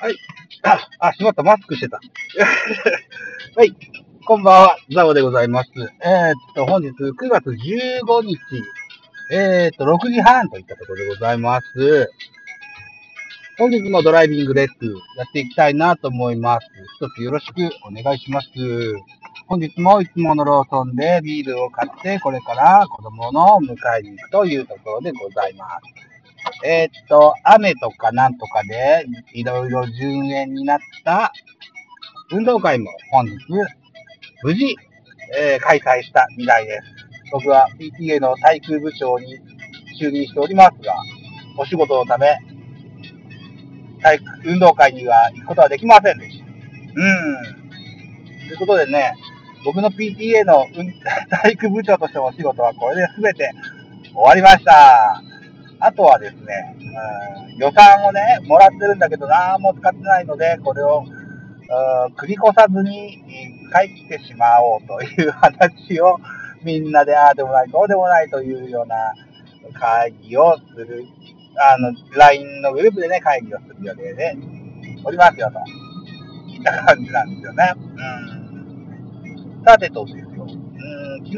はい。あ、あ、しまった、マスクしてた。はい。こんばんは、ザボでございます。えー、っと、本日9月15日、えー、っと、6時半といったところでございます。本日もドライビングレッスンやっていきたいなと思います。一つよろしくお願いします。本日もいつものローソンでビールを買って、これから子供の迎えに行くというところでございます。えー、っと、雨とかなんとかで、いろいろ順延になった運動会も本日、無事、えー、開催したみたいです。僕は PTA の体育部長に就任しておりますが、お仕事のため、体育、運動会には行くことはできませんでした。うん。ということでね、僕の PTA の 体育部長としてのお仕事はこれで全て終わりました。あとはですね、うん、予算をね、もらってるんだけど、何も使ってないので、これを、繰り越さずに帰ってしまおうという話を、みんなで、ああでもない、こうでもないというような会議をする、あの、LINE のグループでね、会議をする予定でおりますよ、といった感じなんですよね。うん。さてとですよ。うん、昨日、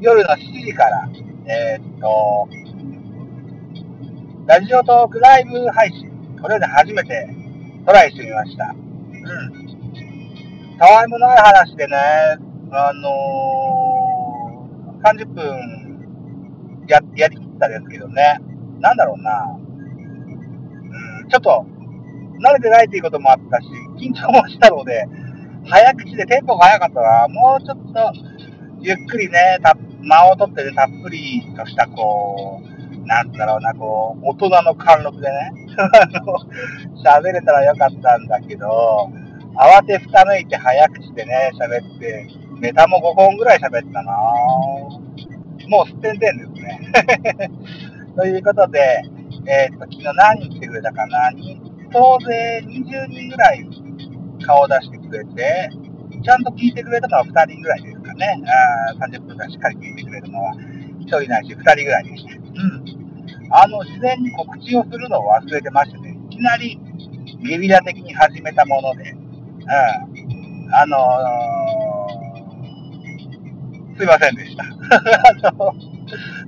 夜の7時から、えー、と、ラジオトークライブ配信、これで初めてトライしてみました。うん。たわいもない話でね、あのー、30分や、やりきったですけどね、なんだろうな、うん、ちょっと、慣れてないっていうこともあったし、緊張もしたので、早口でテンポが速かったら、もうちょっと、ゆっくりね、た間を取ってね、たっぷりとした、こう、なんだろうな、こう、大人の貫禄でね、喋れたらよかったんだけど、慌てふためいて早口でね、喋って、ネタも5本ぐらい喋ったなもうすってんてんですね。ということで、えー、っと、昨日何人来てくれたかな？総勢20人ぐらい顔出してくれて、ちゃんと聞いてくれたのは2人ぐらいでかね。あ30分間しっかり聞いてくれるのは、1人ないし2人ぐらいでした。うん。あの、事前に告知をするのを忘れてましてね、いきなりゲリラ的に始めたもので、うん。あのー、すいませんでした。あの、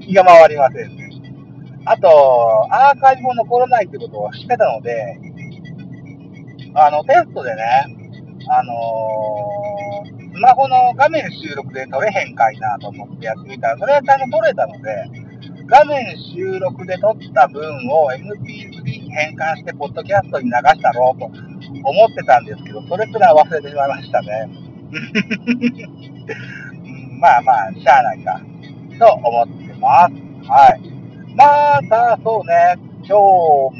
気が回りませんね。あと、アーカイブも残らないってことを知ってたので、あの、テストでね、あのー、スマホの画面収録で撮れへんかいなと思ってやってみたら、それはちゃんと撮れたので、画面収録で撮った分を MP3 に変換して、ポッドキャストに流したろうと思ってたんですけど、それすら忘れてしまいましたね。まあまあ、しゃあないか、と思ってます。はい。また、そうね、今日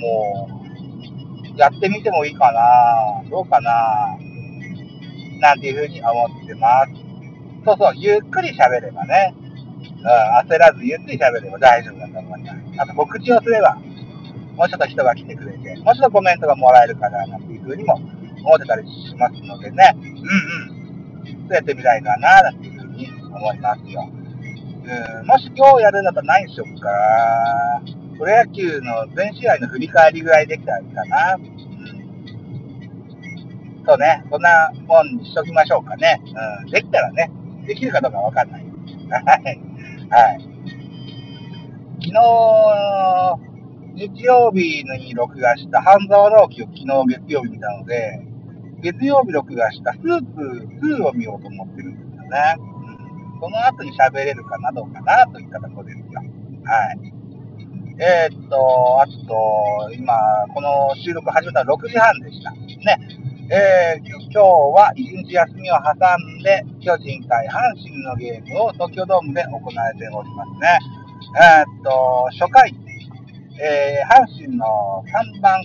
も、やってみてもいいかなどうかななんていうふうに思ってます。そうそう、ゆっくり喋ればね、うん、焦らずゆっくり喋れば大丈夫だと思います。あと告知をすれば、もうちょっと人が来てくれて、もうちょっとコメントがもらえるかな、なんていうふうにも思ってたりしますのでね、うんうん、そうやってみたいかな、なんていうふうに思いますよ。うん、もし今日やるんだったら何しよっかプロ野球の全試合の振り返りぐらいできたらいいかな。そうね、そんなもんにしときましょうかね。うん、できたらね、できるかどうかわかんない。はい。はい。昨日、日曜日に録画した半沢直樹を昨日月曜日見たので、月曜日録画したスープ2を見ようと思ってるんですよね。その後に喋れるかな、どうかな、といったところですよ。はい。えー、っと、あと、今、この収録始めたの6時半でした。ね。えー、今日は一日休みを挟んで、巨人対阪神のゲームを東京ドームで行われておりますね。えー、っと、初回、えー、阪神の3番、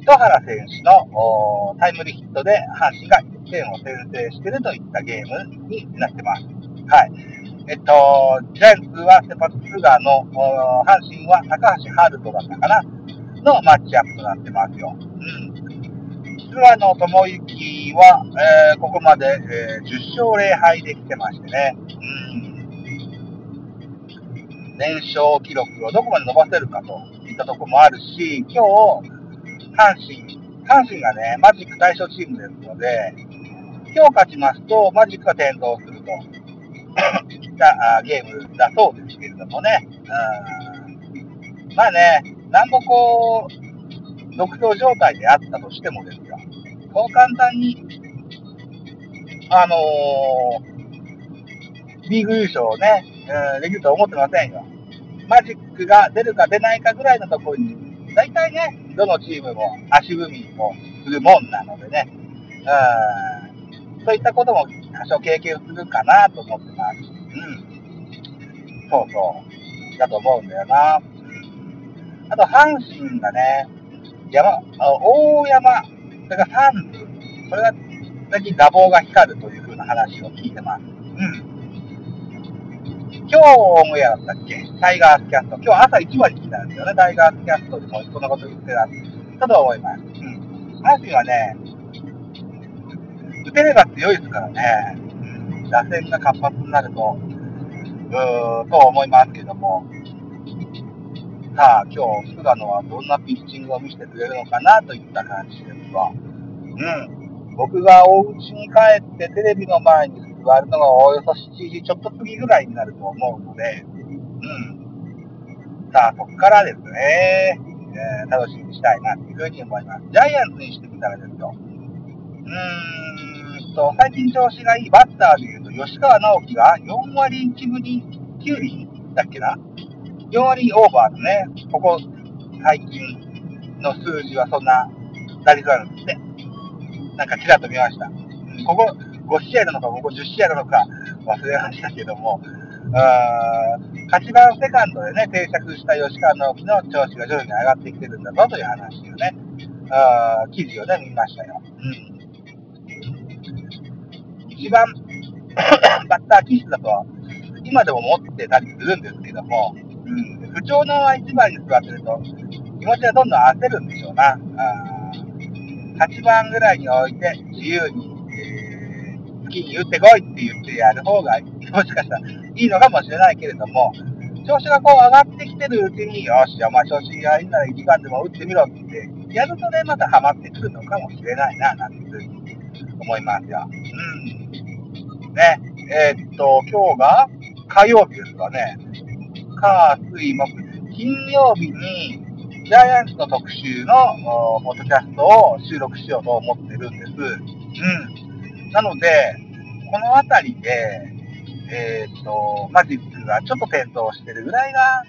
糸原選手のタイムリーヒットで阪神が1点を先制しているといったゲームになってます。はい。えっと、ジャイアンツはセパツーガーの、阪神は高橋遥人だったかなのマッチアップとなってますよ。うん。諏訪の智之は、えー、ここまで、えー、10勝0敗できてましてね、うん、連勝記録をどこまで伸ばせるかといったところもあるし、今日、阪神、阪神がね、マジック対象チームですので、今日勝ちますと、マジックが点灯するといったゲームだそうですけれどもね。うん。まあね、なんぼこう、独走状態であったとしてもですよ、そう簡単に、あのー、リーグ優勝をね、うん、できると思ってませんよ。マジックが出るか出ないかぐらいのところに、大体ね、どのチームも足踏みもするもんなのでね、うん、そういったことも多少経験するかなと思ってます。うん。そうそう。だと思うんだよな。あと、阪神がね、山、大山、れからサンズ、それが最近打棒が光るという風な話を聞いてます。うん。今日オンエアだったっけタイガースキャスト。今日朝1話に聞いたんですよね。タイガースキャストでもそんなこと言ってた。だと思います。うん。阪神はね、打てれば強いですからね。うん。打線が活発になると、うーと思いますけども。さあ、今日、菅野はどんなピッチングを見せてくれるのかなといった感じですわ。うん。僕がお家に帰ってテレビの前に座るのがおよそ7時ちょっと過ぎぐらいになると思うので、うん。さあ、そこからですね、えー、楽しみにしたいなというふうに思います。ジャイアンツにしてみたらですよ。うーん、最近調子がいいバッターでいうと、吉川直樹が4割1分に9厘だっけな ?4 割オーバーでね、ここ最近の数字はそんな打率なんですって。なんかちらっと見ました。ここ、5試合なのか、ここ10試合なのか忘れましたけども、あ勝ち番セカンドでね、定着した吉川直樹の調子が徐々に上がってきてるんだぞという話をね、あ記事をね、見ましたよ。うん。一番 バッター気質だと、今でも持ってたりするんですけども、うん、不調の1番に座ってると、気持ちがどんどん焦るんでしょうな。あ8番ぐらいに置いて、自由にえー、好きに打ってこいって言ってやる方が、もしかしたらいいのかもしれないけれども、調子がこう上がってきてるうちに、よし、じゃあまあ調子がいいなら1時間でも打ってみろってやるとね、またハマってくるのかもしれないな、なんていうふうに思いますよ。うん。ね、えー、っと、今日が火曜日ですかね。火、水、木、金曜日に、ジャイアンツの特集のポッドキャストを収録しようと思ってるんです。うん。なので、この辺りで、えっ、と、マジックがちょっと点灯してるぐらいが、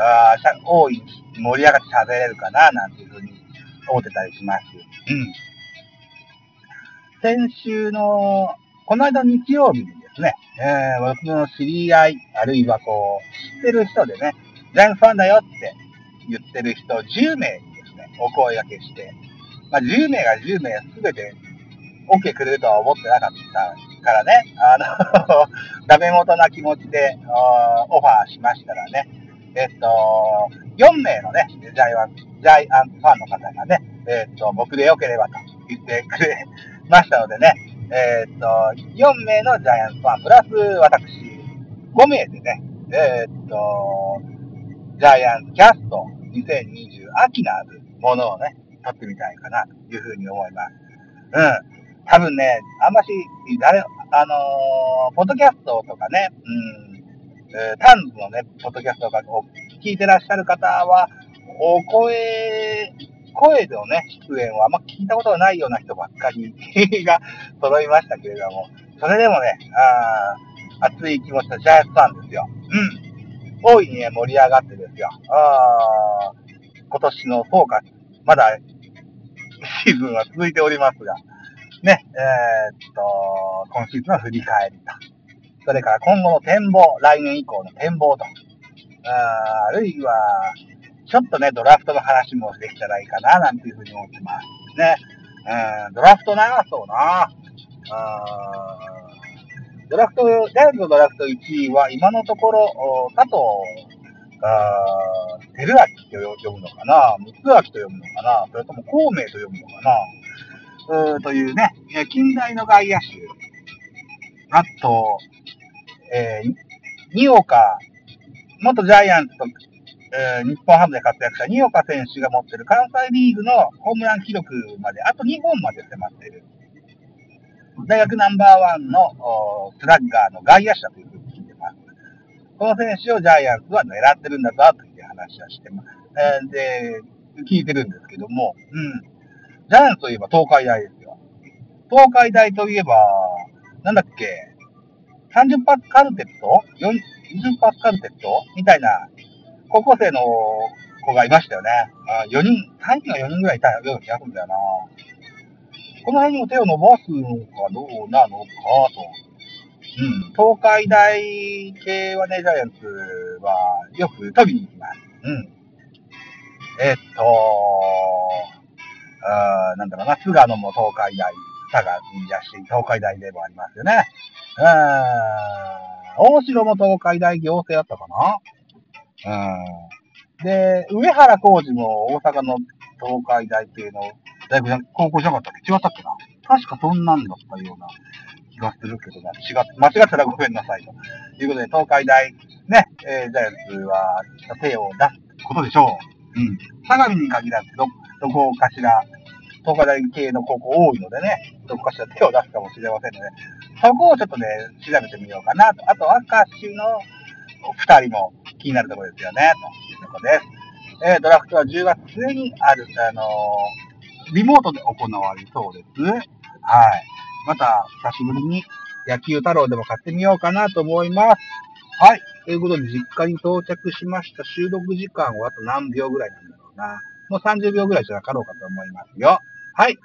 あ大い盛り上がって喋れるかな、なんていうふうに思ってたりします。うん。先週の、この間日曜日にですね、えー、僕の知り合い、あるいはこう、ってる人でね、ジャイアンツファンだよって言ってる人10名にですね、お声掛けして、まあ、10名が10名すべて OK くれるとは思ってなかったからね、あの ダメ元な気持ちでオファーしましたらね、えっと、4名のね、ジャイアンツジャイアンツファンの方がね、えっと、僕でよければと言ってくれましたのでね、えっと、4名のジャイアンツファン、プラス私、5名でね、えっと、ジャイアンツキャスト2020秋なるものをね、撮ってみたいかなというふうに思います。うん。多分ね、あんまし、誰、あのー、ポッドキャストとかね、うん、えー、タンズのね、ポッドキャストとかを聞いてらっしゃる方は、お声、声でのね、出演はあんま聞いたことがないような人ばっかりが揃いましたけれども、それでもね、あ熱い気持ちのジャイアンツファンですよ。うん。大いに、盛り上がってですよ。あ今年の総括、まだシーズンは続いておりますが、ね、えー、っと、今シーズンの振り返りと。それから今後の展望、来年以降の展望と。ああるいは、ちょっとね、ドラフトの話もできたらいいかな、なんていうふうに思ってます。ね。うん、ドラフト長そうな。ドラフト、ジャイアンツのドラフト1位は今のところ、佐藤、あ照明って呼ぶのかな三明と呼ぶのかなそれとも孔明と呼ぶのかなうというね、近代の外野手、あと、えー、二岡、元ジャイアンツとえー日本ハムで活躍した新岡選手が持ってる関西リーグのホームラン記録まで、あと2本まで迫っている。大学ナンバーワンのおスラッガーの外野手だというふうに聞いてます。この選手をジャイアンツは狙ってるんだぞという話はしてます。で、聞いてるんですけども、うん。ジャイアンツといえば東海大ですよ。東海大といえば、なんだっけ、30パスカルテット ?40 パスカルテット？みたいな、高校生の子がいましたよね。4人、3人か4人ぐらいいたような気がするんだよな。この辺にも手を伸ばすのかどうなのかと。うん。東海大系はね、ジャイアンツはよく取りに行きます。うん。えっと、あなんだろうな、菅野も東海大、佐賀にいらっし、東海大でもありますよね。うん、大城も東海大行政だったかなうん。で、上原浩二も大阪の東海大系の大学じゃ、高校じゃなかったっけ違ったっけな確かそんなんだったような気がするけどな。違っ、間違ったらごめんなさいと。いうことで、東海大、ね、えージャイアンツは手を出すことでしょう。うん。相模に限らず、ど、どこかしら、東海大系の高校多いのでね、どこかしら手を出すかもしれませんので、そこをちょっとね、調べてみようかなと。あと、明石の二人も気になるところですよね、というところです。えードラフトは10月末にある、あのーリモートで行われそうです。はい。また、久しぶりに野球太郎でも買ってみようかなと思います。はい。ということで、実家に到着しました。収録時間はあと何秒ぐらいなんだろうな。もう30秒ぐらいじゃなかろうかと思いますよ。はい。